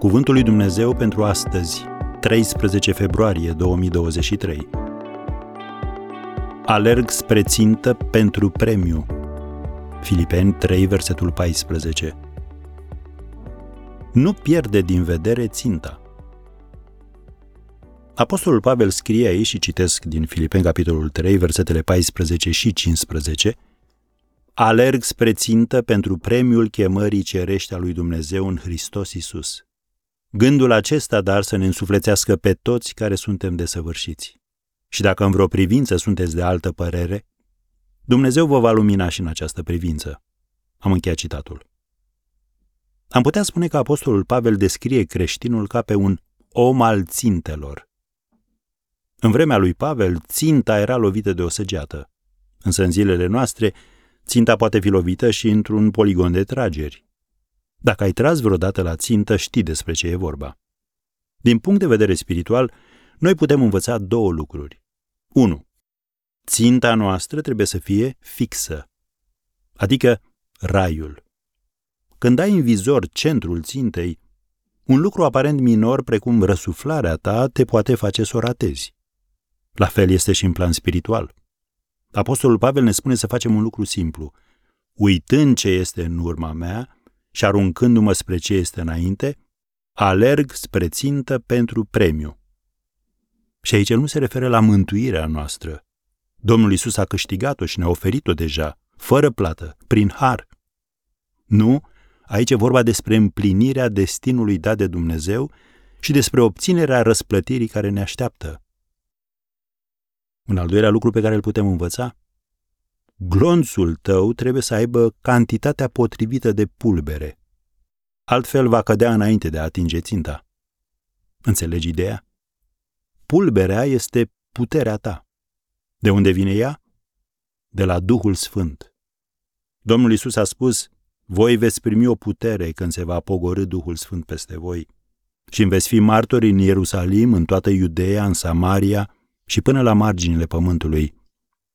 Cuvântul lui Dumnezeu pentru astăzi, 13 februarie 2023. Alerg spre țintă pentru premiu. Filipeni 3, versetul 14. Nu pierde din vedere ținta. Apostolul Pavel scrie aici și citesc din Filipeni capitolul 3, versetele 14 și 15, Alerg spre țintă pentru premiul chemării cerești a lui Dumnezeu în Hristos Isus. Gândul acesta, dar, să ne însuflețească pe toți care suntem desăvârșiți. Și dacă în vreo privință sunteți de altă părere, Dumnezeu vă va lumina și în această privință. Am încheiat citatul. Am putea spune că Apostolul Pavel descrie creștinul ca pe un om al țintelor. În vremea lui Pavel, ținta era lovită de o săgeată. Însă în zilele noastre, ținta poate fi lovită și într-un poligon de trageri. Dacă ai tras vreodată la țintă, știi despre ce e vorba. Din punct de vedere spiritual, noi putem învăța două lucruri. 1. Ținta noastră trebuie să fie fixă, adică raiul. Când ai în vizor centrul țintei, un lucru aparent minor precum răsuflarea ta te poate face să o ratezi. La fel este și în plan spiritual. Apostolul Pavel ne spune să facem un lucru simplu. Uitând ce este în urma mea, și aruncându-mă spre ce este înainte, alerg spre țintă pentru premiu. Și aici nu se referă la mântuirea noastră. Domnul Isus a câștigat-o și ne-a oferit-o deja, fără plată, prin har. Nu, aici e vorba despre împlinirea destinului dat de Dumnezeu și despre obținerea răsplătirii care ne așteaptă. Un al doilea lucru pe care îl putem învăța glonțul tău trebuie să aibă cantitatea potrivită de pulbere. Altfel va cădea înainte de a atinge ținta. Înțelegi ideea? Pulberea este puterea ta. De unde vine ea? De la Duhul Sfânt. Domnul Isus a spus, voi veți primi o putere când se va pogorâ Duhul Sfânt peste voi și veți fi martori în Ierusalim, în toată Iudeea, în Samaria și până la marginile pământului,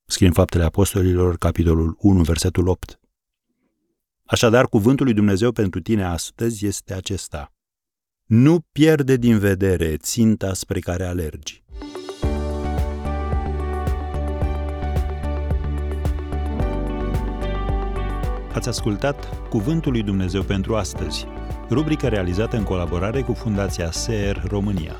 Scrie în Faptele Apostolilor, capitolul 1, versetul 8. Așadar, cuvântul lui Dumnezeu pentru tine astăzi este acesta. Nu pierde din vedere ținta spre care alergi. Ați ascultat Cuvântul lui Dumnezeu pentru astăzi, rubrica realizată în colaborare cu Fundația SER România.